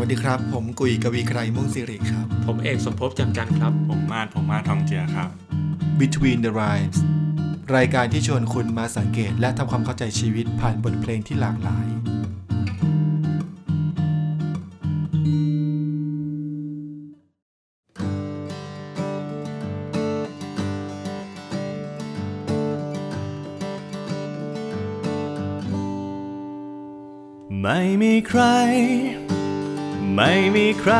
วัสดีครับ ผมกุยกวีไกรมุ่งสิริครับ ผมเอกสมภพจำกันครับ ผมมาดผมมาดทองเจือครับ Between the Rhymes รายการที่ชวนคุณมาสังเกตและทำความเข้าใจชีวิตผ่านบทเพลงที่หลากหลาย ไม่มีใคร ไม่มีใคร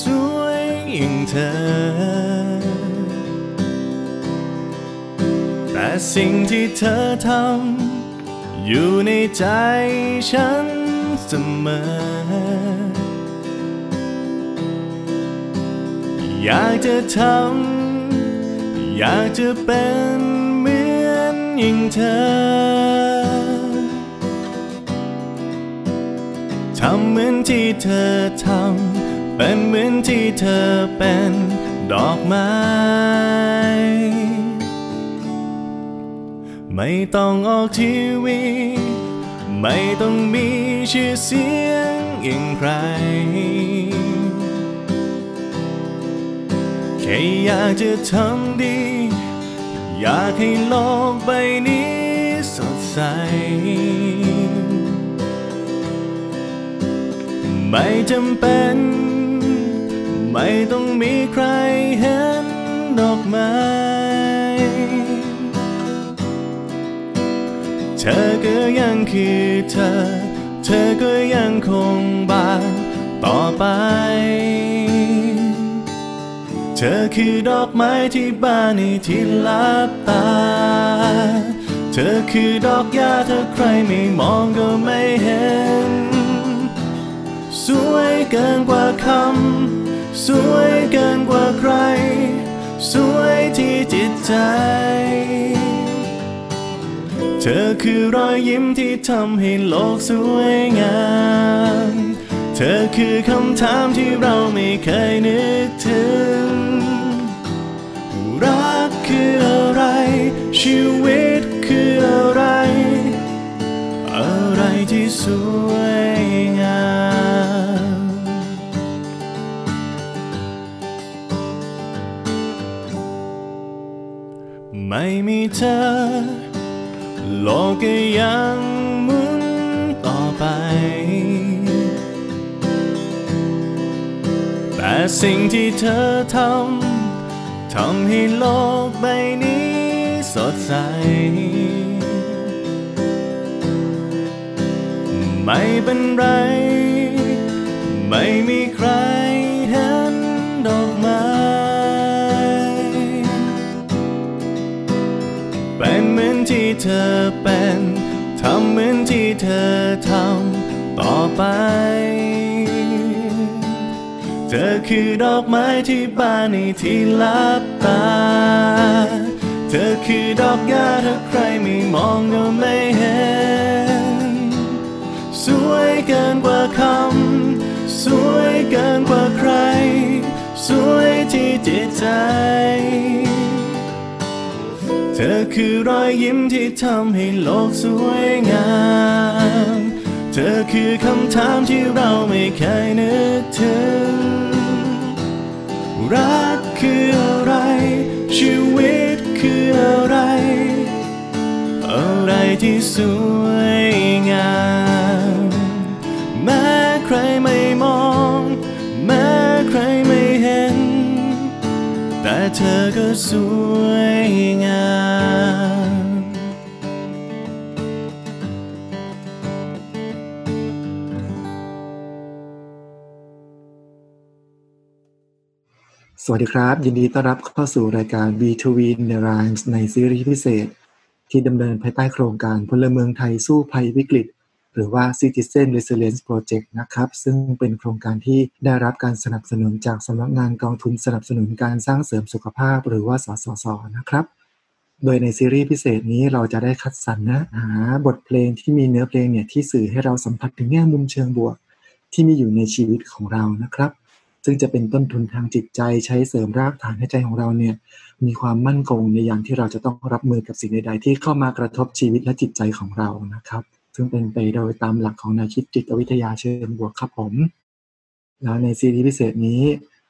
สวยอย่างเธอ แต่สิ่งที่เธอทำอยู่ในใจฉันเสมอ อยากจะทำ อยากจะเป็นเหมือนอย่างเธอ ทำเหมือนที่เธอทำ เป็นเหมือนที่เธอเป็นดอกไม้ ไม่ต้องออกทีวี ไม่ต้องมีชื่อเสียงอย่างใคร แค่อยากจะทำดี อยากให้โลกใบนี้สดใส ไม่จำเป็น ไม่ต้องมีใครเห็นดอกไม้เธอก็ยังคือเธอ เธอก็ยังคงบานต่อไป เธอคือดอกไม้ที่บานในที่ลับตา เธอคือดอกหญ้าถ้าใครไม่มองก็ไม่เห็น สวยเกินกว่าคำ สวยเกินกว่าใคร สวยที่จิตใจ เธอคือรอยยิ้มที่ทำให้โลกสวยงาม เธอคือคำถามที่เราไม่เคยนึกถึง รักคืออะไรชีวิต ไม่มีเธอ โลกก็ยังหมุนต่อไป แต่สิ่งที่เธอทำ ทำให้โลกใบนี้สดใส ไม่เป็นไร ไม่มีใคร ที่เธอเป็นทำเหมือนที่เธอทำต่อไป เธอคือดอกไม้ที่บานในที่ลับตา เธอคือดอกหญ้าถ้าใครไม่มองก็ไม่เห็น สวยเกินกว่าคำ สวยเกินกว่าใคร สวยที่จิตใจ เธอคือรอยยิ้มที่ทำให้โลกสวยงาม เธอคือคำถามที่เราไม่เคยนึกถึง รักคืออะไร ชีวิตคืออะไร อะไรที่สวยงาม แม้ใครไม่มอง แม้ใครไม่เห็น แต่เธอก็สวยงาม วัสดีครับ ยินดีต้อนรับเข้าสู่รายการ Between the Rhymes ในซีรีส์พิเศษ ที่ดำเนินภายใต้โครงการพลเมืองไทยสู้ภัยวิกฤต หรือว่า Citizen Resilience Project นะครับ ซึ่งเป็นโครงการที่ได้รับการสนับสนุนจากสำนักงานกองทุนสนับสนุนการสร้างเสริมสุขภาพ หรือว่าสสสนะครับ โดยในซีรีส์พิเศษนี้เราจะได้คัดสรรนะหาบทเพลงที่มีเนื้อเพลงเนี่ยที่สื่อให้เราสัมผัสถึงแง่มุมเชิงบวก ที่มีอยู่ในชีวิตของเรานะครับ ซึ่งจะเป็นต้นทุนทางจิตใจใช้เสริมรากฐานให้ใจของเราเนี่ยมีความมั่นคงในยามที่เราจะต้องรับมือกับสิ่งใด ๆ ที่เข้ามากระทบชีวิตและจิตใจของเรานะครับ ซึ่งเป็นไปโดยตามหลักของแนวคิดจิตวิทยาเชิงบวกครับผม แล้วในซีรีส์พิเศษนี้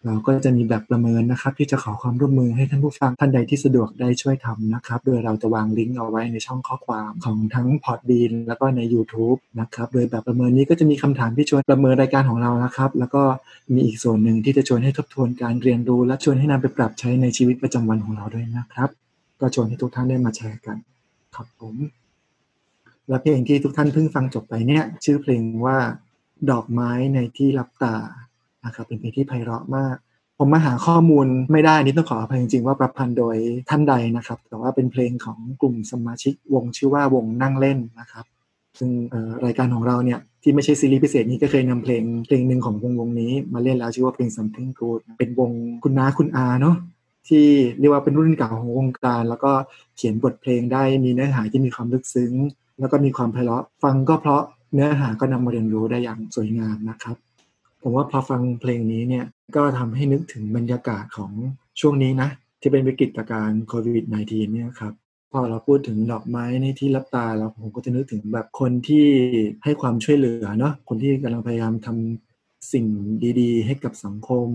เราก็จะมีแบบประเมินนะครับ ที่จะขอความร่วมมือให้ท่านผู้ฟังท่านใดที่สะดวกได้ช่วยทำนะครับ โดยเราจะวางลิงก์เอาไว้ในช่องข้อความของทั้งพอร์ตบีนแล้วก็ใน YouTube นะครับ โดยแบบประเมินนี้ก็จะมีคำถามที่ชวนประเมินรายการของเรานะครับ แล้วก็มีอีกส่วนหนึ่งที่จะชวนให้ทบทวนการเรียนรู้ และชวนให้นำไปปรับใช้ในชีวิตประจำวันของเราด้วยนะครับ ก็ชวนให้ทุกท่านได้มาแชร์กันครับผมและเพลงที่ทุกท่านเพิ่งฟังจบไปเนี่ยชื่อเพลงว่าดอกไม้ในที่รับตา นะครับเป็นเพลงที่ไพเราะมาก ผมมาหาข้อมูลไม่ได้นี่ต้องขออภัยจริงๆว่าประพันธ์โดยท่านใดนะครับ แต่ว่าเป็นเพลงของกลุ่มสมาชิกวงชื่อว่าวงนั่งเล่นนะครับ ซึ่งรายการของเราเนี่ยที่ไม่ใช่ซีรีส์พิเศษนี้ก็เคยนำเพลงเพลงหนึ่งของวงวงนี้ มาเล่นแล้วชื่อว่าเพลง something good เป็นวงคุณน้าคุณอาเนาะที่เรียกว่าเป็นรุ่นเก่าของวงการ แล้วก็เขียนบทเพลงได้มีเนื้อหาที่มีความลึกซึ้ง แล้วก็มีความไพเราะฟังก็เพราะเนื้อหาก็นำมาเรียนรู้ได้อย่างสวยงามนะครับ ผมว่าพอฟังเพลงนี้เนี่ยก็ทำให้นึกถึงบรรยากาศของช่วงนี้นะ ที่เป็นวิกฤตการณ์โควิด -19 เนี่ยครับพอเราพูดถึงดอกไม้ในที่รับตาเราผมก็จะนึกถึงแบบคนที่ให้ความช่วยเหลือเนาะคนที่กำลังพยายามทำสิ่งดีๆ ให้กับสังคม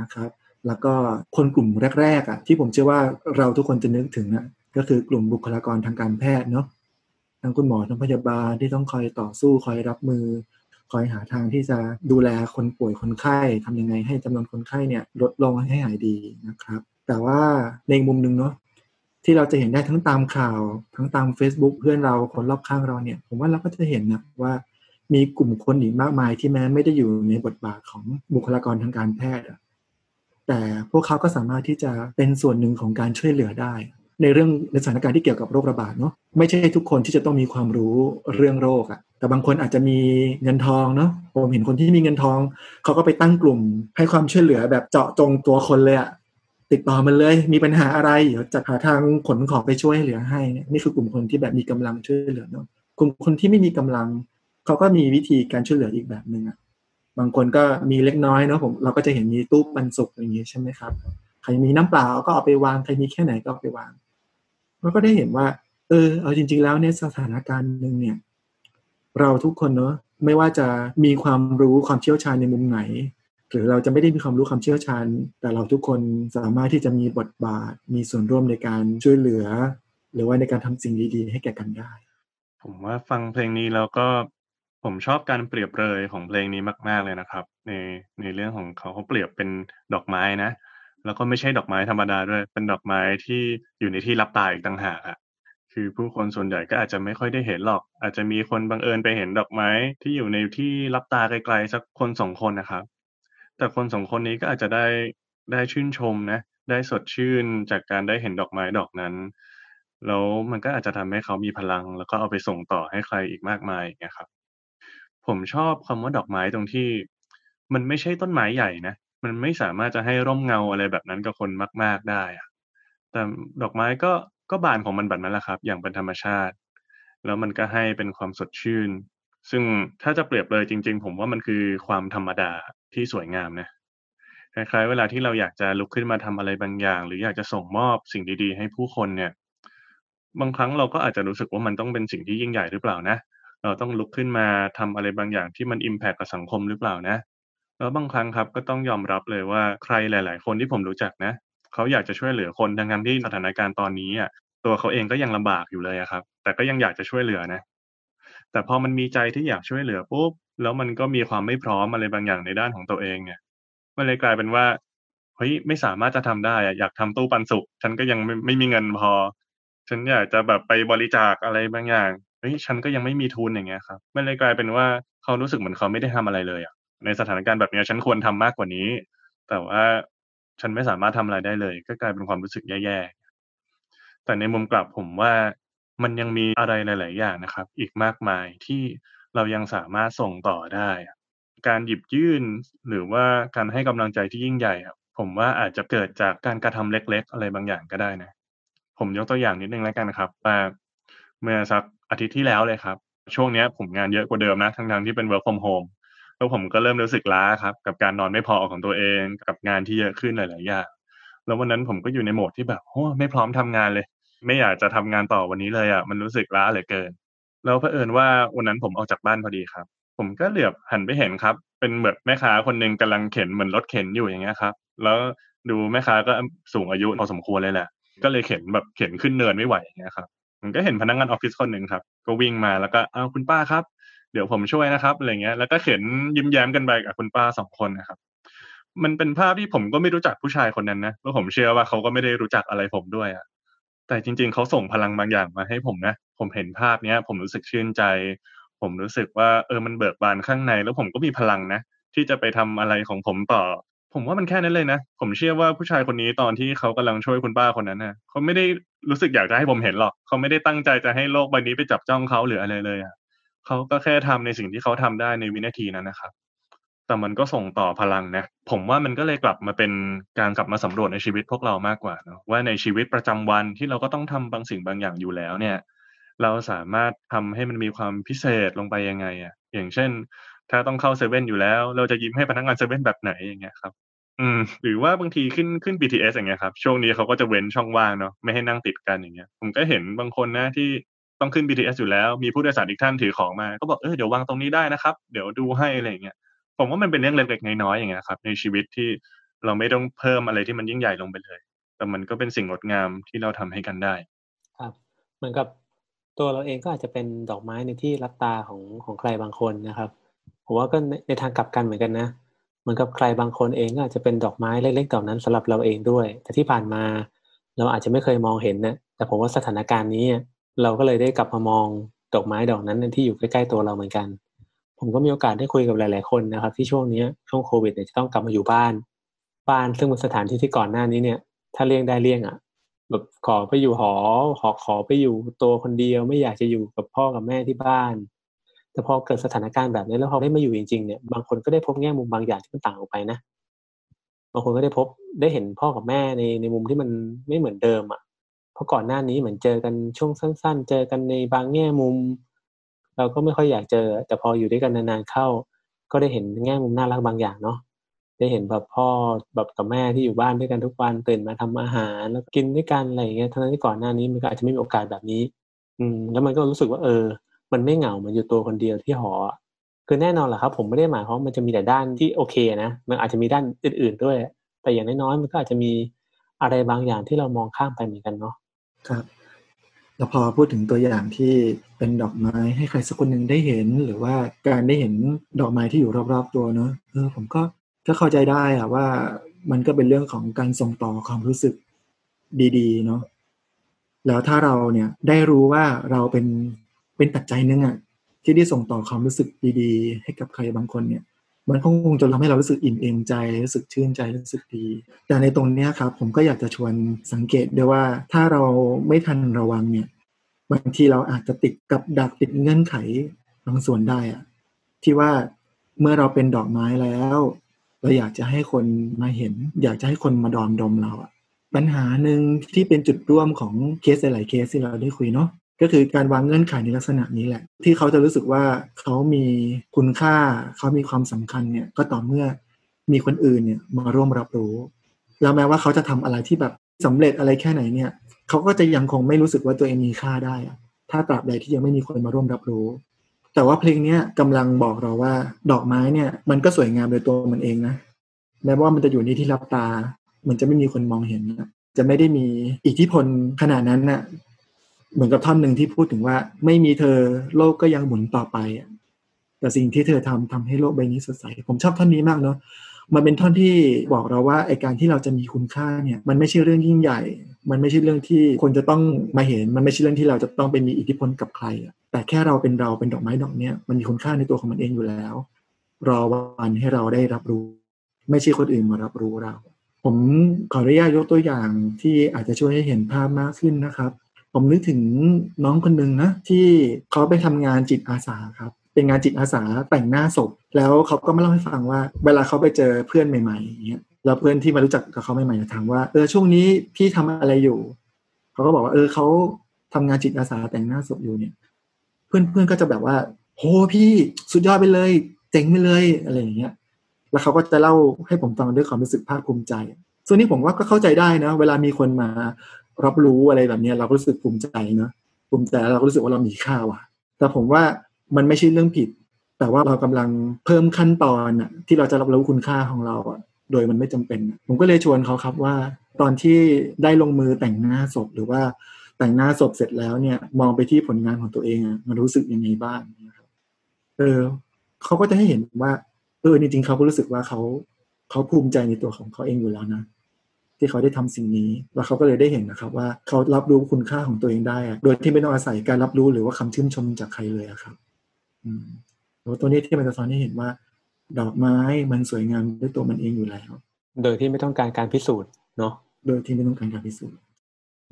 นะครับ แล้วก็คนกลุ่มแรกๆอะที่ผมเชื่อว่าเราทุกคนจะนึกถึงอะก็คือกลุ่มบุคลากรทางการแพทย์เนาะทั้งคุณหมอทั้งพยาบาลที่ต้องคอยต่อสู้คอยรับมือ คอยหาทางที่จะดูแลคนป่วยคนไข้ทำยังไงให้จำนวนคนไข้เนี่ยลดลงให้หายดีนะครับ แต่ว่าในมุมหนึ่งเนาะที่เราจะเห็นได้ทั้งตามข่าวทั้งตาม Facebook เพื่อนเราคนรอบข้างเราเนี่ย ผมว่าเราก็จะเห็นนะว่ามีกลุ่มคนอีกมากมายที่แม้ไม่ได้อยู่ในบทบาทของบุคลากรทางการแพทย์แต่พวกเขาก็สามารถที่จะเป็นส่วนหนึ่งของการช่วยเหลือได้ ในเรื่องในสถานการณ์ที่เกี่ยวกับโรคระบาดเนาะไม่ใช่ทุกคนที่จะต้องมีความรู้เรื่องโรคอะแต่บางคนอาจจะมีเงินทองเนาะผมเห็นคนที่มีเงินทองเขาก็ไปตั้งกลุ่ม ให้ความช่วยเหลือแบบเจาะจงตัวคนเลยอะติดต่อมันเลยมีปัญหาอะไรเดี๋ยวจะหาทางขนของไปช่วยเหลือให้นี่คือกลุ่มคนที่แบบมีกำลังช่วยเหลือเนาะกลุ่มคนที่ไม่มีกำลังเขาก็มีวิธีการช่วยเหลืออีกแบบหนึ่งอะบางคนก็มีเล็กน้อยเนาะผมเราก็จะเห็นมีตู้ปันสุกอย่างนี้ใช่ไหมครับใครมีน้ำเปล่าก็เอาไปวางใครมีแค่ไหนก็เอาไปวาง เราก็ได้เห็นว่า เออ เอาจริง ๆ แล้วเนี่ยสถานการณ์หนึ่งเนี่ย เราทุกคนเนาะไม่ว่าจะมีความรู้ความเชี่ยวชาญในมุมไหน หรือเราจะไม่ได้มีความรู้ความเชี่ยวชาญ แต่เราทุกคนสามารถที่จะมีบทบาท มีส่วนร่วมในการช่วยเหลือ หรือว่าในการทำสิ่งดีๆ ให้แก่กันได้ ผมว่าฟังเพลงนี้แล้วก็ผมชอบการเปรียบเลยของเพลงนี้มาก ๆเลยนะครับ ในในเรื่องของเขาเขาเปรียบเป็นดอกไม้นะ แล้วก็ไม่ใช่ดอกไม้ธรรมดาด้วย เป็นดอกไม้ที่อยู่ในที่รับตาอีกต่างหากอะคือผู้คนส่วนใหญ่ก็อาจจะไม่ค่อยได้เห็นหรอก อาจจะมีคนบังเอิญไปเห็นดอกไม้ที่อยู่ในที่รับตาไกลๆสักคนสองคนนะครับ แต่คนสองคนนี้ก็อาจจะได้ได้ชื่นชมนะ ได้สดชื่นจากการได้เห็นดอกไม้ดอกนั้น แล้วมันก็อาจจะทำให้เขามีพลัง แล้วก็เอาไปส่งต่อให้ใครอีกมากมายอย่างเงี้ยครับ ผมชอบคำว่าดอกไม้ตรงที่ มันไม่ใช่ต้นไม้ใหญ่นะ มันไม่สามารถจะให้ร่มเงาอะไรแบบนั้นกับคนมาก ๆได้อะแต่ดอกไม้ก็ก็บานของมันแบบนั้นแหละครับ อย่างเป็นธรรมชาติ แล้วมันก็ให้เป็นความสดชื่น ซึ่งถ้าจะเปรียบเลยจริง ๆ ผมว่ามันคือความธรรมดาที่สวยงามนะคล้ายๆเวลาที่เราอยากจะลุกขึ้นมาทำอะไรบางอย่าง หรืออยากจะส่งมอบสิ่งดีๆ ให้ผู้คนเนี่ย บางครั้งเราก็อาจจะรู้สึกว่ามันต้องเป็นสิ่งที่ยิ่งใหญ่หรือเปล่านะ เราต้องลุกขึ้นมาทำอะไรบางอย่างที่มันอิมแพคกับสังคมหรือเปล่านะ แล้วบางครั้งครับก็ต้องยอมรับเลยว่าใครหลาย ๆ คนที่ผมรู้จักนะ เขาอยากจะช่วยเหลือคนดังนั้นที่สถานการณ์ตอนนี้อะตัวเขาเองก็ยังลำบากอยู่เลยครับ แต่ก็ยังอยากจะช่วยเหลือนะ แต่พอมันมีใจที่อยากช่วยเหลือปุ๊บแล้วมันก็มีความไม่พร้อมอะไรบางอย่างในด้านของตัวเองเนี่ยมันเลยกลายเป็นว่าเฮ้ยไม่สามารถจะทำได้อะอยากทำตู้ปันสุกฉันก็ยังไม่ไม่มีเงินพอ ฉันอยากจะแบบไปบริจาคอะไรบางอย่างเฮ้ยฉันก็ยังไม่มีทุนอย่างเงี้ยครับมันเลยกลายเป็นว่าเขารู้สึกเหมือนเขาไม่ได้ทำอะไรเลยอะ ในสถานการณ์แบบนี้ฉันควรทำมากกว่านี้ แต่ว่าฉันไม่สามารถทำอะไรได้เลย ก็กลายเป็นความรู้สึกแย่ๆแต่ในมุมกลับผมว่ามันยังมีอะไรหลาย ๆ อย่างนะครับ อีกมากมายที่เรายังสามารถส่งต่อได้ การหยิบยื่นหรือว่าการให้กำลังใจที่ยิ่งใหญ่ผมว่าอาจจะเกิดจากการกระทำเล็ก ๆ อะไรบางอย่างก็ได้นะ ผมยกตัวอย่างนิดนึงแล้วกันะครับว่าเมื่อสักอาทิตย์ที่แล้วเลยครับ ช่วงนี้ผมงานเยอะกว่าเดิมนะทั้งๆที่เป็น work from home แล้วผมก็เริ่มรู้สึกล้าครับ กับการนอนไม่พอของตัวเองกับงานที่เยอะขึ้นหลาย ๆ อย่างแล้ววันนั้นผมก็อยู่ในโหมดที่แบบโอ้ไม่พร้อมทำงานเลย ไม่อยากจะทำงานต่อวันนี้เลยอะมันรู้สึกล้าเหลือเกิน แล้วเผอิญว่าวันนั้นผมออกจากบ้านพอดีครับ ผมก็เหลือบหันไปเห็นครับ เป็นเหมือนแม่ค้าคนหนึ่งกำลังเข็นเหมือนรถเข็นอยู่อย่างเงี้ยครับ แล้วดูแม่ค้าก็สูงอายุพอสมควรเลยแหละ ก็เลยเข็นแบบเข็นขึ้นเนินไม่ไหวอย่างเงี้ยครับผมก็เห็นพนักงานออฟฟิศคนหนึ่งครับ ก็วิ่งมาแล้วก็อ้าวคุณป้าครับ เดี๋ยวผมช่วยนะครับอะไรเงี้ยแล้วก็เข็นยิ้มแย้มกันไปกับคุณป้าสองคนนะครับ มันเป็นภาพที่ผมก็ไม่รู้จักผู้ชายคนนั้นนะเพราะผมเชื่อว่าเขาก็ไม่ได้รู้จักอะไรผมด้วยอะแต่จริง ๆเขาส่งพลังบางอย่างมาให้ผมนะผมเห็นภาพเนี้ย ผมรู้สึกชื่นใจ ผมรู้สึกว่าเออมันเบิกบานข้างใน แล้วผมก็มีพลังนะที่จะไปทำอะไรของผมต่อ ผมว่ามันแค่นั้นเลยนะ ผมเชื่อว่าผู้ชายคนนี้ตอนที่เขากำลังช่วยคุณป้าคนนั้นนะเขาไม่ได้รู้สึกอยากจะให้ผมเห็นหรอก เขาไม่ได้ตั้งใจจะให้โลกใบนี้ไปจับจ้องเขาหรืออะไรเลยอะ เขาก็แค่ทำในสิ่งที่เขาทำได้ในวินาทีนั้นนะครับ แต่มันก็ส่งต่อพลังนะ ผมว่ามันก็เลยกลับมาเป็นการกลับมาสำรวจในชีวิตพวกเรามากกว่าเนาะว่าในชีวิตประจำวันที่เราก็ต้องทำบางสิ่งบางอย่างอยู่แล้วเนี่ย เราสามารถทำให้มันมีความพิเศษลงไปยังไงอะอย่างเช่น ถ้าต้องเข้าเซเว่นอยู่แล้ว เราจะยิ้มให้พนักงานเซเว่นแบบไหนอย่างเงี้ยครับอืมหรือว่าบางทีขึ้นขึ้น BTS อย่างเงี้ยครับ ช่วงนี้เขาก็จะเว้นช่องว่างเนาะไม่ให้นั่งติดกันอย่างเงี้ย ผมก็เห็นบางคนนะที่ ต้องขึ้น BTS อยู่แล้ว มีผู้โดยสารอีกท่านถือของมา ก็บอกเออเดี๋ยววางตรงนี้ได้นะครับ เดี๋ยวดูให้อะไรอย่างเงี้ย ผมว่ามันเป็นเรื่องเล็กๆน้อยๆอย่างเงี้ยครับ ในชีวิตที่เราไม่ต้องเพิ่มอะไรที่มันยิ่งใหญ่ลงไปเลย แต่มันก็เป็นสิ่งงดงามที่เราทำให้กันได้ ครับ เหมือนกับตัวเราเองก็อาจจะเป็นดอกไม้ในที่รับตาของของใครบางคนนะครับผมว่าก็ในทางกลับกันเหมือนกันนะเหมือนกับใครบางคนเองก็อาจจะเป็นดอกไม้เล็กๆเหล่านั้นสำหรับเราเองด้วย แต่ที่ผ่านมา เราอาจจะไม่เคยมองเห็นนะแต่ผมว่าสถานการณ์นี้ เราก็เลยได้กลับมามองดอกไม้ดอกนั้นที่อยู่ใกล้ๆตัวเราเหมือนกัน ผมก็มีโอกาสได้คุยกับหลาย ๆคนนะครับ ที่ช่วงนี้ช่วงโควิดเนี่ยจะต้องกลับมาอยู่บ้าน บ้านซึ่งเป็นสถานที่ที่ก่อนหน้านี้เนี่ย ถ้าเลี่ยงได้เลี่ยงอะแบบขอไปอยู่หอหอขอไปอยู่ตัวคนเดียวไม่อยากจะอยู่กับพ่อกับแม่ที่บ้าน แต่พอเกิดสถานการณ์แบบนี้แล้วพอได้มาอยู่จริงๆเนี่ยบางคนก็ได้พบแง่มุมบางอย่างที่มันต่างออกไปนะบางคนก็ได้พบได้เห็นพ่อกับแม่ในในมุมที่มันไม่เหมือนเดิมอะ ราะก่อนหน้านี้เหมือนเจอกันช่วงสั้น ๆ เจอกันในบางแง่มุม เราก็ไม่ค่อยอยากเจอ แต่พออยู่ด้วยกันนานๆเข้า ก็ได้เห็นแง่มุมน่ารักบางอย่างเนาะได้เห็นแบบพ่อแบบกับแม่ที่อยู่บ้านด้วยกันทุกวันตื่นมาทำอาหารแล้วกินด้วยกันอะไรอย่างเงี้ยทั้งที่ก่อนหน้านี้มันก็อาจจะไม่มีโอกาสแบบนี้ อืม แล้วมันก็รู้สึกว่าเออ มันไม่เหงามันอยู่ตัวคนเดียวที่หอ คือแน่นอนแหละครับ ผมไม่ได้หมายความว่ามันจะมีแต่ด้านที่โอเคนะมันอาจจะมีด้านอื่น ๆด้วย แต่อย่างน้อยๆมันก็อาจจะมีอะไรบางอย่างที่เรามองข้ามไปเหมือนกันเนาะ ครับ แล้วพอพูดถึงตัวอย่างที่เป็นดอกไม้ให้ใครสักคนหนึ่งได้เห็น หรือว่าการได้เห็นดอกไม้ที่อยู่รอบๆตัวเนอะเออผมก็ก็เข้าใจได้อะว่ามันก็เป็นเรื่องของการส่งต่อความรู้สึกดีๆ เนาะแล้วถ้าเราเนี่ยได้รู้ว่าเราเป็นเป็นปัจจัยหนึงอะที่ได้ส่งต่อความรู้สึกดีๆ ให้กับใครบางคนเนี่ย มันคงจะทำให้เรารู้สึกอิ่มเอมใจรู้สึกชื่นใจรู้สึกดี แต่ในตรงนี้ครับ ผมก็อยากจะชวนสังเกตด้วยว่าถ้าเราไม่ทันระวังเนี่ยบางทีเราอาจจะติดกับดักติดเงื่อนไขบางส่วนได้อะที่ว่าเมื่อเราเป็นดอกไม้แล้ว เราอยากจะให้คนมาเห็น อยากจะให้คนมาดอมดมเราอะปัญหาหนึ่งที่เป็นจุดร่วมของเคสหลายๆเคสที่เราได้คุยเนาะ ก็คือการวางเงื่อนไขในลักษณะนี้แหละ ที่เขาจะรู้สึกว่าเขามีคุณค่า เขามีความสำคัญเนี่ยก็ต่อเมื่อมีคนอื่นเนี่ยมาร่วมรับรู้ แล้วแม้ว่าเขาจะทำอะไรที่แบบสำเร็จอะไรแค่ไหนเนี่ยเขาก็จะยังคงไม่รู้สึกว่าตัวเองมีค่าได้อะถ้าตราบใดที่ยังไม่มีคนมาร่วมรับรู้ แต่ว่าเพลงนี้ยกำลังบอกเราว่าดอกไม้เนี่ย มันก็สวยงามโดยตัวมันเองนะแม้ว่ามันจะอยู่ในที่รับตา มันจะไม่มีคนมองเห็นนะจะไม่ได้มีอิทธิพลขนาดนั้นนะ เหมือนกับท่อนหนึ่งที่พูดถึงว่า ไม่มีเธอโลกก็ยังหมุนต่อไปแต่สิ่งที่เธอทำทำให้โลกใบนี้สดใส ผมชอบท่อนนี้มากเนาะมันเป็นท่อนที่บอกเราว่าไอการที่เราจะมีคุณค่าเนี่ย มันไม่ใช่เรื่องยิ่งใหญ่ มันไม่ใช่เรื่องที่คนจะต้องมาเห็น มันไม่ใช่เรื่องที่เราจะต้องไปมีอิทธิพลกับใคร แต่แค่เราเป็นเราเป็นดอกไม้ดอกเนี้ยมันมีคุณค่าในตัวของมันเองอยู่แล้ว รอวันให้เราได้รับรู้ ไม่ใช่คนอื่นมารับรู้เรา ผมขออนุญาตยกตัวอย่างที่อาจจะช่วยให้เห็นภาพมากขึ้นนะครับ ผมนึกถึงน้องคนหนึ่งนะที่เขาไปทำงานจิตอาสาครับ เป็นงานจิตอาสาแต่งหน้าศพ แล้วเขาก็มาเล่าให้ฟังว่า เวลาเขาไปเจอเพื่อนใหม่ๆอย่างเงี้ยแล้วเพื่อนที่มารู้จักกับเขาใหม่ๆถามว่าเออช่วงนี้พี่ทำอะไรอยู่เขาก็บอกว่าเออเขาทำงานจิตอาสาแต่งหน้าศพอยู่เนี่ย เพื่อนเพื่อนก็จะแบบว่าโหพี่สุดยอดไปเลย เจ๋งไปเลยอะไรอย่างเงี้ย แล้วเขาก็จะเล่าให้ผมฟังด้วยความรู้สึกภาคภูมิใจ ส่วนนี้ผมว่าก็เข้าใจได้นะ เวลามีคนมา รับรู้อะไรแบบนี้เราก็รู้สึกภูมิใจเนาะภูมิใจเราก็รู้สึกว่าเรามีค่าว่ะ แต่ผมว่ามันไม่ใช่เรื่องผิด แต่ว่าเรากำลังเพิ่มขั้นตอนอะที่เราจะรับรู้คุณค่าของเราอะโดยมันไม่จำเป็น ผมก็เลยชวนเขาครับว่า ตอนที่ได้ลงมือแต่งหน้าศพหรือว่าแต่งหน้าศพเสร็จแล้วเนี่ย มองไปที่ผลงานของตัวเองอะมันรู้สึกยังไงบ้างนะครับเออเขาก็จะให้เห็นว่าเออจริงๆเขาก็รู้สึกว่าเขาเขาภูมิใจในตัวของเขาเองอยู่แล้วนะ ที่เขาได้ทำสิ่งนี้ แล้วเขาก็เลยได้เห็นนะครับว่าเขารับรู้คุณค่าของตัวเองได้อะโดยที่ไม่ต้องอาศัยการรับรู้หรือว่าคำชื่นชมจากใครเลยอะครับอืมแล้วตัวนี้ที่มันจะสอนให้เห็นว่า ดอกไม้มันสวยงามด้วยตัวมันเองอยู่แล้ว โดยที่ไม่ต้องการการพิสูจน์เนาะโดยที่ไม่ต้องการการพิสูจน์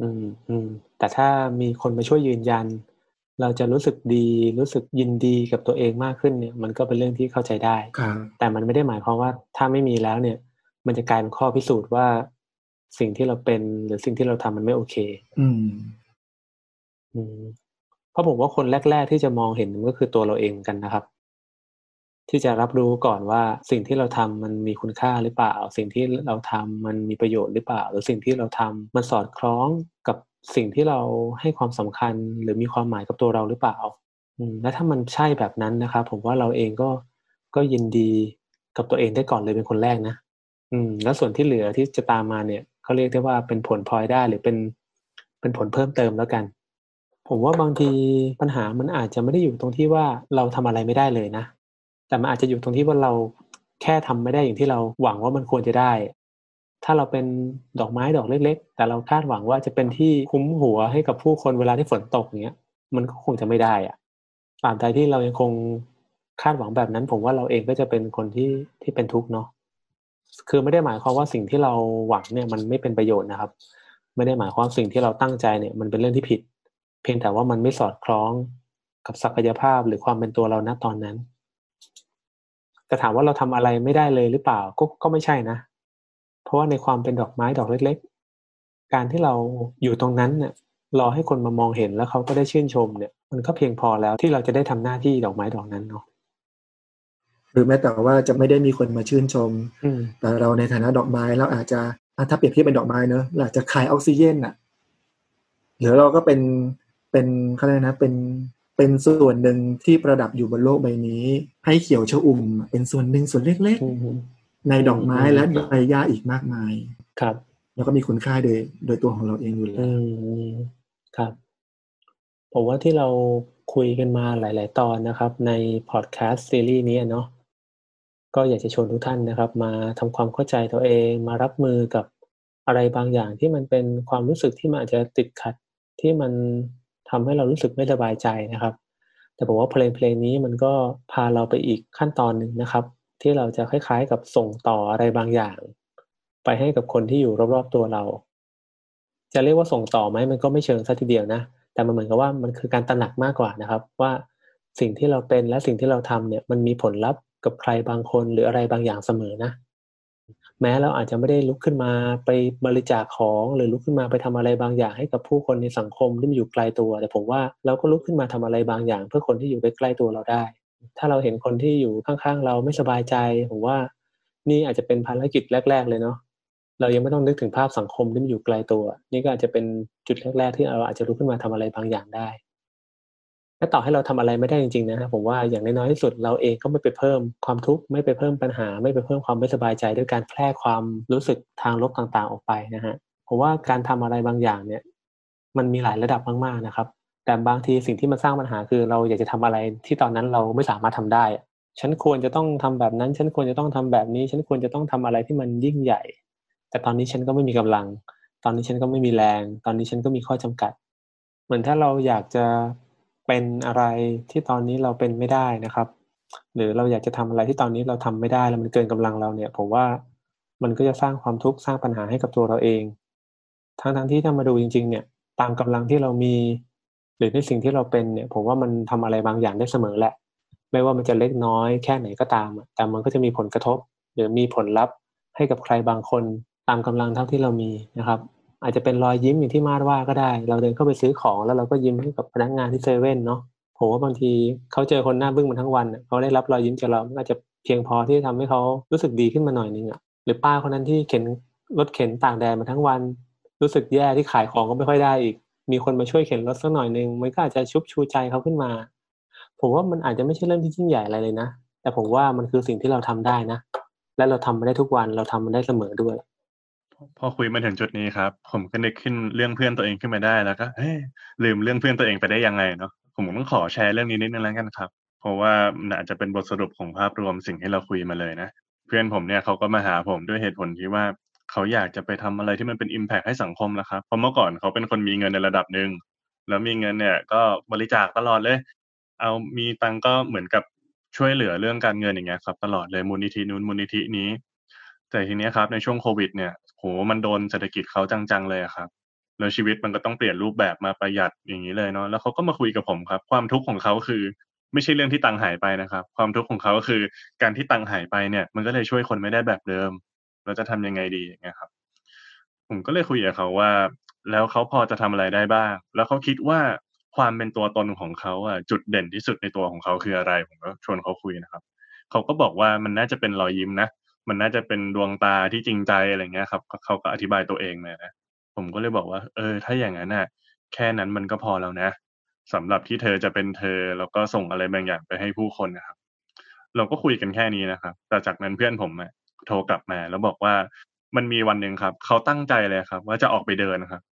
อืมอืมแต่ถ้ามีคนมาช่วยยืนยัน เราจะรู้สึกดีรู้สึกยินดีกับตัวเองมากขึ้นเนี่ย มันก็เป็นเรื่องที่เข้าใจได้ครับแต่มันไม่ได้หมายความว่าถ้าไม่มีแล้วเนี่ย มันจะกลายเป็นข้อพิสูจน์ว่า สิ่งที่เราเป็นหรือสิ่งที่เราทำมันไม่โอเค อืม อืมเพราะผมว่าคนแรก ๆ ที่จะมองเห็นมันก็คือตัวเราเองเหมือนกันนะครับ ที่จะรับรู้ก่อนว่าสิ่งที่เราทำมันมีคุณค่าหรือเปล่า สิ่งที่เราทำมันมีประโยชน์หรือเปล่า หรือสิ่งที่เราทำมันสอดคล้องกับสิ่งที่เราให้ความสำคัญหรือมีความหมายกับตัวเราหรือเปล่า อืม และถ้ามันใช่แบบนั้นนะครับผมว่าเราเองก็ก็ยินดีกับตัวเองได้ก่อนเลยเป็นคนแรกนะอืม แล้วส่วนที่เหลือที่จะตามมาเนี่ย เขาเรียกได้ว่าเป็นผลพลอยได้หรือเป็นเป็นผลเพิ่มเติมแล้วกัน ผมว่าบางทีปัญหามันอาจจะไม่ได้อยู่ตรงที่ว่าเราทำอะไรไม่ได้เลยนะ แต่มันอาจจะอยู่ตรงที่ว่าเราแค่ทำไม่ได้อย่างที่เราหวังว่ามันควรจะได้ ถ้าเราเป็นดอกไม้ดอกเล็ก ๆ แต่เราคาดหวังว่าจะเป็นที่คุ้มหัวให้กับผู้คนเวลาที่ฝนตกเนี้ย มันก็คงจะไม่ได้อะตาบใดที่เรายังคงคาดหวังแบบนั้น ผมว่าเราเองก็จะเป็นคนที่ที่เป็นทุกข์เนาะ คือไม่ได้หมายความว่าสิ่งที่เราหวังเนี่ยมันไม่เป็นประโยชน์นะครับ ไม่ได้หมายความสิ่งที่เราตั้งใจเนี่ยมันเป็นเรื่องที่ผิด เพียงแต่ว่ามันไม่สอดคล้องกับศักยภาพหรือความเป็นตัวเราณตอนนั้นแต่ถามว่าเราทำอะไรไม่ได้เลยหรือเปล่าก็ก็ไม่ใช่นะ เพราะว่าในความเป็นดอกไม้ดอกเล็ก ๆ การที่เราอยู่ตรงนั้นเนี่ยรอให้คนมามองเห็นแล้วเขาก็ได้ชื่นชมเนี่ย มันก็เพียงพอแล้วที่เราจะได้ทำหน้าที่ดอกไม้ดอกนั้นเนาะ หรือแม้แต่ว่าจะไม่ได้มีคนมาชื่นชมอืมแต่เราในฐานะดอกไม้เราอาจจะอะถ้าเปรียบเทียบเป็นดอกไม้เนอะเราอาจจะขายออกซิเจนอะหรือเราก็เป็นเป็นเขาเรียกนะเป็นเป็นส่วนหนึ่งที่ประดับอยู่บนโลกใบนี้ ให้เขียวชอุ่ม เป็นส่วนหนึ่งส่วนเล็กอืมๆในดอกไม้และใบหญ้าอีกมากมาย ครับ แล้วก็มีคุณค่าโดยโดยตัวของเราเองอยู่แล้อืวมครับผมว่าที่เราคุยกันมาหลาย ๆ ตอนนะครับ ในพอดแคสต์ซีรีส์นี้เนาะ ก็อยากจะชวนทุกท่านนะครับ มาทำความเข้าใจตัวเอง มารับมือกับอะไรบางอย่างที่มันเป็นความรู้สึกที่มันอาจจะติดขัดที่มันทำให้เรารู้สึกไม่สบายใจนะครับ แต่ผมว่าเพลงเพลงนี้มันก็พาเราไปอีกขั้นตอนหนึ่งนะครับ ที่เราจะคล้ายๆกับส่งต่ออะไรบางอย่าง ไปให้กับคนที่อยู่รอบๆตัวเรา จะเรียกว่าส่งต่อไหมมันก็ไม่เชิงซะทีเดียวนะ แต่มันเหมือนกับว่ามันคือการตระหนักมากกว่านะครับ ว่าสิ่งที่เราเป็นและสิ่งที่เราทำเนี่ยมันมีผลลัพธ์กับใครบางคนหรืออะไรบางอย่างเสมอนะ แม้เราอาจจะไม่ได้ลุกขึ้นมาไปบริจาคของหรือลุกขึ้นมาไปทำอะไรบางอย่างให้กับผู้คนในสังคมที่มันอยู่ไกลตัว แต่ผมว่าเราก็ลุกขึ้นมาทำอะไรบางอย่าง เพื่อคนที่อยู่ใกล้ตัวเราได้ ถ้าเราเห็นคนที่อยู่ข้างๆ เราไม่สบายใจผมว่านี่อาจจะเป็นภารกิจแรก ๆ เลยเนาะเรายังไม่ต้องนึกถึงภาพสังคมที่มันอยู่ไกลตัว นี่ก็อาจจะเป็นจุดแรก ๆ ที่เราอาจจะลุกขึ้นมาทำอะไรบางอย่างได้ และต่อให้เราทำอะไรไม่ได้จริงๆนะครับผมว่าอย่างน้อยที่สุดเราเองก็ไม่ไปเพิ่มความทุกข์ไม่ไปเพิ่มปัญหา ไม่ไปเพิ่มความไม่สบายใจด้วยการแพร่ความรู้สึกทางลบต่างๆออกไปนะฮะผมว่าการทำอะไรบางอย่างเนี่ย มันมีหลายระดับมากๆนะครับ แต่บางทีสิ่งที่มันสร้างปัญหาคือเราอยากจะทำอะไรที่ตอนนั้นเราไม่สามารถทำได้ ฉันควรจะต้องทำแบบนั้น ฉันควรจะต้องทำแบบนี้ ฉันควรจะต้องทำอะไรที่มันยิ่งใหญ่ แต่ตอนนี้ฉันก็ไม่มีกำลัง ตอนนี้ฉันก็ไม่มีแรง ตอนนี้ฉันก็มีข้อจำกัด เหมือนถ้าเราอยากจะ เป็นอะไรที่ตอนนี้เราเป็นไม่ได้นะครับ หรือเราอยากจะทำอะไรที่ตอนนี้เราทำไม่ได้แล้วมันเกินกำลังเราเนี่ย ผมว่ามันก็จะสร้างความทุกข์สร้างปัญหาให้กับตัวเราเอง ทั้งทั้งๆที่ถ้ามาดูจริง ๆ เนี่ย ตามกำลังที่เรามี หรือในสิ่งที่เราเป็นเนี่ย ผมว่ามันทำอะไรบางอย่างได้เสมอแหละ ไม่ว่ามันจะเล็กน้อยแค่ไหนก็ตาม แต่มันก็จะมีผลกระทบ หรือมีผลลัพธ์ให้กับใครบางคนตามกำลังเท่าที่เรามีนะครับ อาจจะเป็นรอยยิ้มอย่างที่มาดว่าก็ได้ เราเดินเข้าไปซื้อของแล้วเราก็ยิ้มให้กับพนักงานที่เซเว่นเนาะผมว่าบางทีเขาเจอคนหน้าบึ้งมาทั้งวันเขาได้รับรอยยิ้มจากเราอาจจะเพียงพอที่จะทำให้เขารู้สึกดีขึ้นมาหน่อยนึงอะหรือป้าคนนั้นที่เข็นรถเข็นต่ากแดดมาทั้งวัน รู้สึกแย่ที่ขายของก็ไม่ค่อยได้อีก มีคนมาช่วยเข็นรถสักหน่อยนึงมันก็อาจจะชุบชูใจเขาขึ้นมา ผมว่ามันอาจจะไม่ใช่เรื่องที่ยิ่งใหญ่อะไรเลยนะแต่ผมว่ามันคือสิ่งที่เราทำได้นะ และเราทำมันได้ทุกวันเราทำมันได้เสมอด้วย พอคุยมาถึงจุดนี้ครับ ผมก็นึกขึ้นเรื่องเพื่อนตัวเองขึ้นมาได้แล้วก็เฮ้ยลืมเรื่องเพื่อนตัวเองไปได้ยังไงเนาะผมต้องขอแชร์เรื่องนี้นิดนึงแล้วกันครับ เพราะว่ามันอาจจะเป็นบทสรุปของภาพรวมสิ่งที่เราคุยมาเลยนะ เพื่อนผมเนี่ยเขาก็มาหาผมด้วยเหตุผลที่ว่าเขาอยากจะไปทำอะไรที่มันเป็น Impact ให้สังคมแล้วครับเพราะเมื่อก่อนเขาเป็นคนมีเงินในระดับหนึ่งแล้วมีเงินเนี่ยก็บริจาคตลอดเลย เอามีตังก็เหมือนกับช่วยเหลือเรื่องการเงินอย่างเงี้ยครับ ตลอดเลยมูลนิธินู้นมูลนิธินี้ แต่ทีเนี้ยครับในช่วงโควิดเนี่ย โหมันโดนเศรษฐกิจเขาจังๆเลยครับแล้วชีวิตมันก็ต้องเปลี่ยนรูปแบบมาประหยัดอย่างนี้เลยเนาะแล้วเขาก็มาคุยกับผมครับ ความทุกข์ของเขาคือ ไม่ใช่เรื่องที่ตังหายไปนะครับ ความทุกข์ของเขาก็คือการที่ตังหายไปเนี่ย มันก็เลยช่วยคนไม่ได้แบบเดิมเราจะทำยังไงดีอย่างเงี้ยครับ ผมก็เลยคุยกับเขาว่า แล้วเขาพอจะทำอะไรได้บ้าง แล้วเขาคิดว่าความเป็นตัวตนของเขาอะจุดเด่นที่สุดในตัวของเขาคืออะไรผมก็ชวนเขาคุยนะครับเขาก็บอกว่ามันน่าจะเป็นรอยยิ้มนะ มันน่าจะเป็นดวงตาที่จริงใจอะไรเงี้ยครับเขาก็อธิบายตัวเองเลยนะผมก็เลยบอกว่า เออ ถ้าอย่างนั้นน่ะ แค่นั้นมันก็พอแล้วนะสำหรับที่เธอจะเป็นเธอแล้วก็ส่งอะไรบางอย่างไปให้ผู้คนนะครับ เราก็คุยกันแค่นี้นะครับ แต่จากนั้นเพื่อนผมอะโทรกลับมาแล้วบอกว่ามันมีวันหนึ่งครับเขาตั้งใจเลยครับ ว่าจะออกไปเดินนะครับ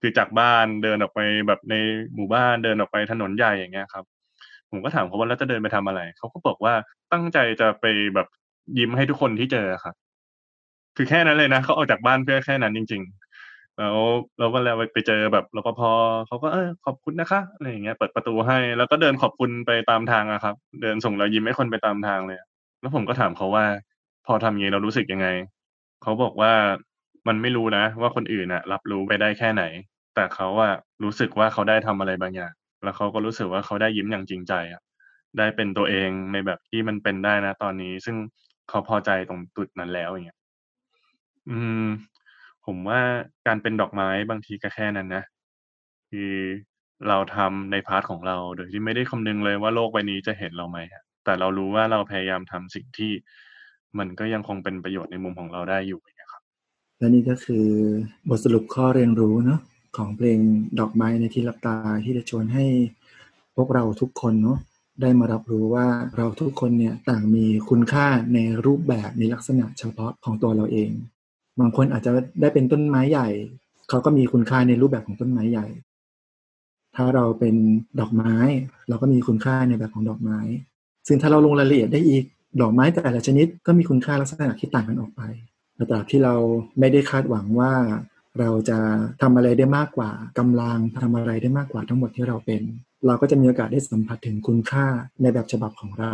คือจากบ้านเดินออกไปแบบในหมู่บ้านเดินออกไปถนนใหญ่อย่างเงี้ยครับ ผมก็ถามเขาว่าแล้วจะเดินไปทำอะไรเขาก็บอกว่าตั้งใจจะไปแบบ ยิ้มให้ทุกคนที่เจอครับ คือแค่นั้นเลยนะเขาออกจากบ้านเพื่อแค่นั้นจริง ๆ แล้วเราก็แล้วไปเจอแบบรปภเขาก็เออขอบคุณนะคะอะไรอย่างเงี้ยเปิดประตูให้ แล้วก็เดินขอบคุณไปตามทางอะครับ เดินส่งรอยยิ้มให้คนไปตามทางเลย แล้วผมก็ถามเขาว่า พอทำย่างนี้เรารู้สึกยังไงเขาบอกว่ามันไม่รู้นะว่าคนอื่นอะรับรู้ไปได้แค่ไหน แต่เขาอะรู้สึกว่าเขาได้ทำอะไรบางอย่าง แล้วเขาก็รู้สึกว่าเขาได้ยิ้มอย่างจริงใจอะได้เป็นตัวเองในแบบที่มันเป็นได้นะตอนนี้ ซึ่ง เขาพอใจตรงจุดนั้นแล้วอย่างเงี้ย อืม ผมว่าการเป็นดอกไม้บางทีก็แค่นั้นนะ คือเราทำในพาร์ทของเรา โดยที่ไม่ได้คำนึงเลยว่าโลกใบนี้จะเห็นเราไหมแต่เรารู้ว่าเราพยายามทำสิ่งที่มันก็ยังคงเป็นประโยชน์ในมุมของเราได้อยู่นะครับ และนี่ก็คือบทสรุปข้อเรียนรู้เนาะของเพลงดอกไม้ในที่ลับตาที่จะชวนให้พวกเราทุกคนเนาะ ได้มารับรู้ว่าเราทุกคนเนี่ยต่างมีคุณค่าในรูปแบบในลักษณะเฉพาะของตัวเราเอง บางคนอาจจะได้เป็นต้นไม้ใหญ่ เขาก็มีคุณค่าในรูปแบบของต้นไม้ใหญ่ ถ้าเราเป็นดอกไม้ เราก็มีคุณค่าในแบบของดอกไม้ ซึ่งถ้าเราลงรายละเอียดได้อีกดอกไม้แต่ละชนิดก็มีคุณค่าลักษณะที่ต่างกันออกไปแต่ตราบที่เราไม่ได้คาดหวังว่าเราจะทำอะไรได้มากกว่ากำลังทำอะไรได้มากกว่าทั้งหมดที่เราเป็น เราก็จะมีโอกาสได้สัมผัสถึงคุณค่าในแบบฉบับของเรา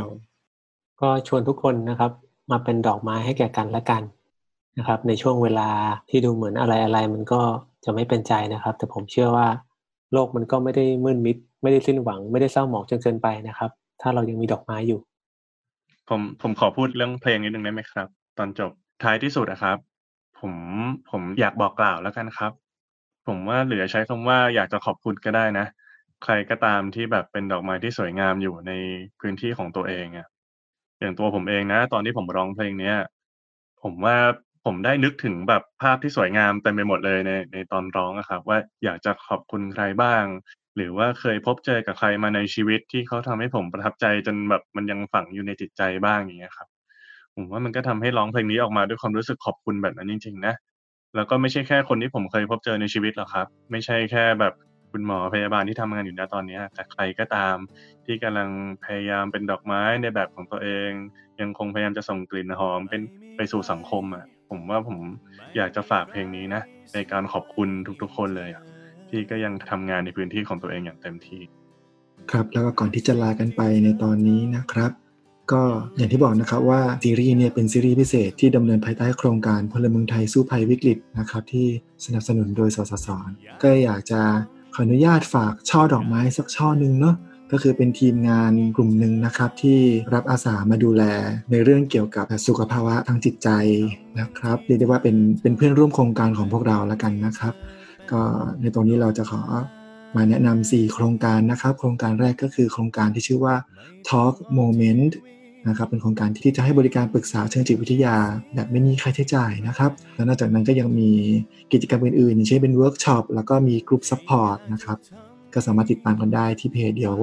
ก็ชวนทุกคนนะครับ มาเป็นดอกไม้ให้แก่กันและกันนะครับ ในช่วงเวลาที่ดูเหมือนอะไรอะไรมันก็จะไม่เป็นใจนะครับ แต่ผมเชื่อว่า โลกมันก็ไม่ได้มืดมิด ไม่ได้สิ้นหวัง ไม่ได้เศร้าหมองจนเกินไปนะครับ ถ้าเรายังมีดอกไม้อยู่ ผมผมขอพูดเรื่องเพลงนิดนึงได้ไหมครับ ตอนจบท้ายที่สุดนะครับ ผมผมอยากบอกกล่าวแล้วกันครับ ผมว่าเหลือใช้คำว่าอยากจะขอบคุณก็ได้นะ ใครก็ตามที่แบบเป็นดอกไม้ที่สวยงามอยู่ในพื้นที่ของตัวเองอะอย่างตัวผมเองนะ ตอนที่ผมร้องเพลงเนี้ย ผมว่าผมได้นึกถึงแบบภาพที่สวยงามเต็มไปหมดเลยในในตอนร้องอะครับ ว่าอยากจะขอบคุณใครบ้าง หรือว่าเคยพบเจอกับใครมาในชีวิตที่เขาทำให้ผมประทับใจจนแบบมันยังฝังอยู่ในจิตใจบ้างอย่างเงี้ยครับ ผมว่ามันก็ทำให้ร้องเพลงนี้ออกมาด้วยความรู้สึกขอบคุณแบบนั้นจริง ๆ นะแล้วก็ไม่ใช่แค่คนที่ผมเคยพบเจอในชีวิตหรอกครับ ไม่ใช่แค่แบบ คุณหมอพยาบาลที่ทำงานอยู่ณตอนนี้แต่ใครก็ตามที่กำลังพยายามเป็นดอกไม้ในแบบของตัวเอง ยังคงพยายามจะส่งกลิ่นหอมเป็นไปสู่สังคมอะผมว่าผมอยากจะฝากเพลงนี้นะ ในการขอบคุณทุกๆคนเลยที่ก็ยังทำงานในพื้นที่ของตัวเองอย่างเต็มที่ ครับแล้วก็ก่อนที่จะลากันไปในตอนนี้นะครับ ก็อย่างที่บอกนะครับว่าซีรีส์เนี่ยเป็นซีรีส์พิเศษที่ดำเนินภายใต้โครงการพลเมืองไทยสู้ภัยวิกฤตนะครับที่สนับสนุนโดยสสสก็อยากจะ ขออนุญาตฝากช่อดอกไม้สักช่อหนึ่งเนาะก็คือเป็นทีมงานกลุ่มหนึ่งนะครับที่รับอาสามาดูแลในเรื่องเกี่ยวกับสุขภาวะทางจิตใจนะครับเรียกได้ว่าเป็นเป็นเพื่อนร่วมโครงการของพวกเราแล้วกันนะครับ ก็ในตรงนี้เราจะขอมาแนะนำ4โครงการนะครับ โครงการแรกก็คือโครงการที่ชื่อว่า Talk Moment นะครับเป็นโครงการที่จะให้บริการปรึกษาเชิงจิตวิทยา แบบไม่มีค่าใช้จ่ายนะครับแล้วนอกจากนั้นก็ยังมีกิจกรรมอื่นๆเช่นเป็นเวิร์กช็อปแล้วก็มีกลุ่ม support นะครับก็สามารถติดตามกันได้ที่เพจเดี๋ยว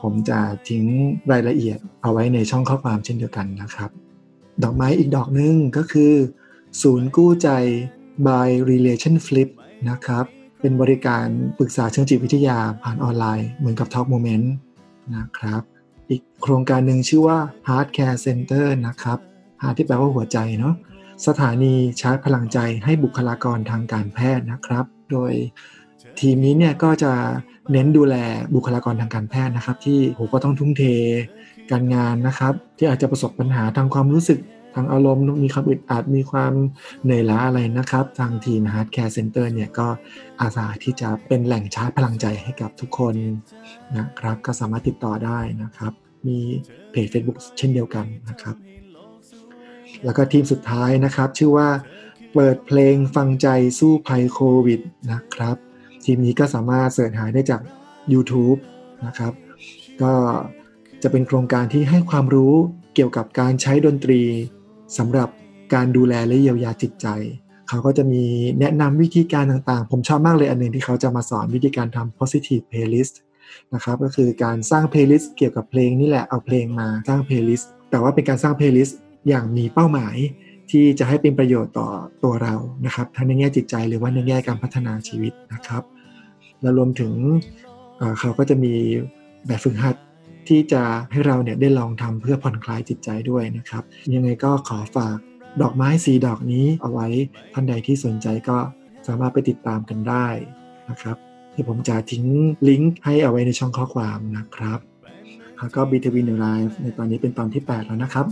ผมจะทิ้งรายละเอียดเอาไว้ในช่องข้อความเช่นเดียวกันนะครับ ดอกไม้อีกดอกหนึ่งก็คือ ศูนย์กู้ใจ by Relationflip นะครับเป็นบริการปรึกษาเชิงจิตวิทยาผ่านออนไลน์เหมือนกับ Talk Moment นะครับ อีกโครงการหนึ่งชื่อว่า Heart Care Center นะครับ Heart ที่แปลว่าหัวใจเนาะสถานีชาร์จพลังใจให้บุคลากรทางการแพทย์นะครับ โดยทีมนี้เนี่ยก็จะเน้นดูแลบุคลากรทางการแพทย์นะครับ ที่โหก็ต้องทุ่มเทการงานนะครับ ที่อาจจะประสบปัญหาทางความรู้สึก ทางอารมณ์มีความอึดอัดมีความเหนื่อยล้าอะไรนะครับ ทางทีม Heart Care Center เนี่ยก็อาสาที่จะเป็นแหล่งชาร์จพลังใจให้กับทุกคนนะครับ ก็สามารถติดต่อได้นะครับ มีเพจ Facebook เช่นเดียวกันนะครับ แล้วก็ทีมสุดท้ายนะครับ ชื่อว่าเปิดเพลงฟังใจสู้ภัยโควิดนะครับ ทีมนี้ก็สามารถเสิร์ชหาได้จาก YouTube นะครับ ก็จะเป็นโครงการที่ให้ความรู้เกี่ยวกับการใช้ดนตรี สำหรับการดูแลและเยียวยาจิตใจ เขาก็จะมีแนะนำวิธีการต่างๆ ผมชอบมากเลยอันหนึ่งที่เขาจะมาสอนวิธีการทำ positive playlist นะครับก็คือการสร้าง playlist เกี่ยวกับเพลงนี่แหละเอาเพลงมาสร้าง playlist แต่ว่าเป็นการสร้าง playlist อย่างมีเป้าหมายที่จะให้เป็นประโยชน์ต่อตัวเรานะครับทั้งในแง่จิตใจหรือว่าในแง่การพัฒนาชีวิตนะครับ และรวมถึงเขาก็จะมีแบบฝึกหัด ที่จะให้เราเนี่ยได้ลองทำเพื่อผ่อนคลายจิตใจด้วยนะครับ ยังไงก็ขอฝากดอกไม้สีดอกนี้เอาไว้ท่านใดที่สนใจก็สามารถไปติดตามกันได้นะครับเดี๋ยวผมจะทิ้งลิงก์ให้เอาไว้ในช่องข้อความนะครับแล้วก็ b t v New Life ในตอนนี้เป็นตอนที่ 8 แล้วนะครับ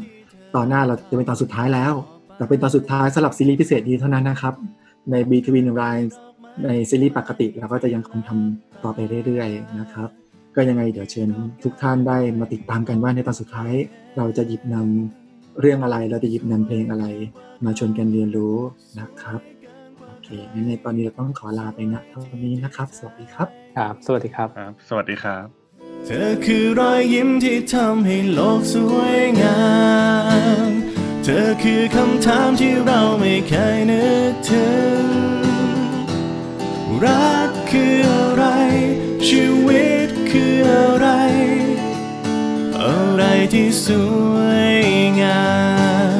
ตอนหน้าเราจะเป็นตอนสุดท้ายแล้ว แต่เป็นตอนสุดท้ายสำหรับซีรีส์พิเศษนี้เท่านั้นนะครับ ใน b t v New Life ในซีรีส์ปกติเราก็จะยังคงทำต่อไปเรื่อยๆนะครับ ก็ยังไงเดี๋ยวเชิญทุกท่านได้มาติดตามกันว่าในตอนสุดท้าย เราจะหยิบนำเรื่องอะไร เราจะหยิบนำเพลงอะไร มาชวนกันเรียนรู้นะครับโอเคงั้นในตอนนี้เราต้องขอลาไปนะเท่านี้นะครับ สวัสดีครับครับสวัสดีครับครับสวัสดีครับ เธอคือรอยยิ้มที่ทำให้โลกสวยงาม เธอคือคำถามที่เราไม่เคยนึกถึงรักคือ ที่สวยงา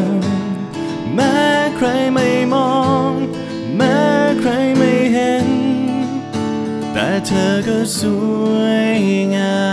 มแม้ใครไม่มองแม้ใครไม่เห็น แต่เธอก็สวยงาม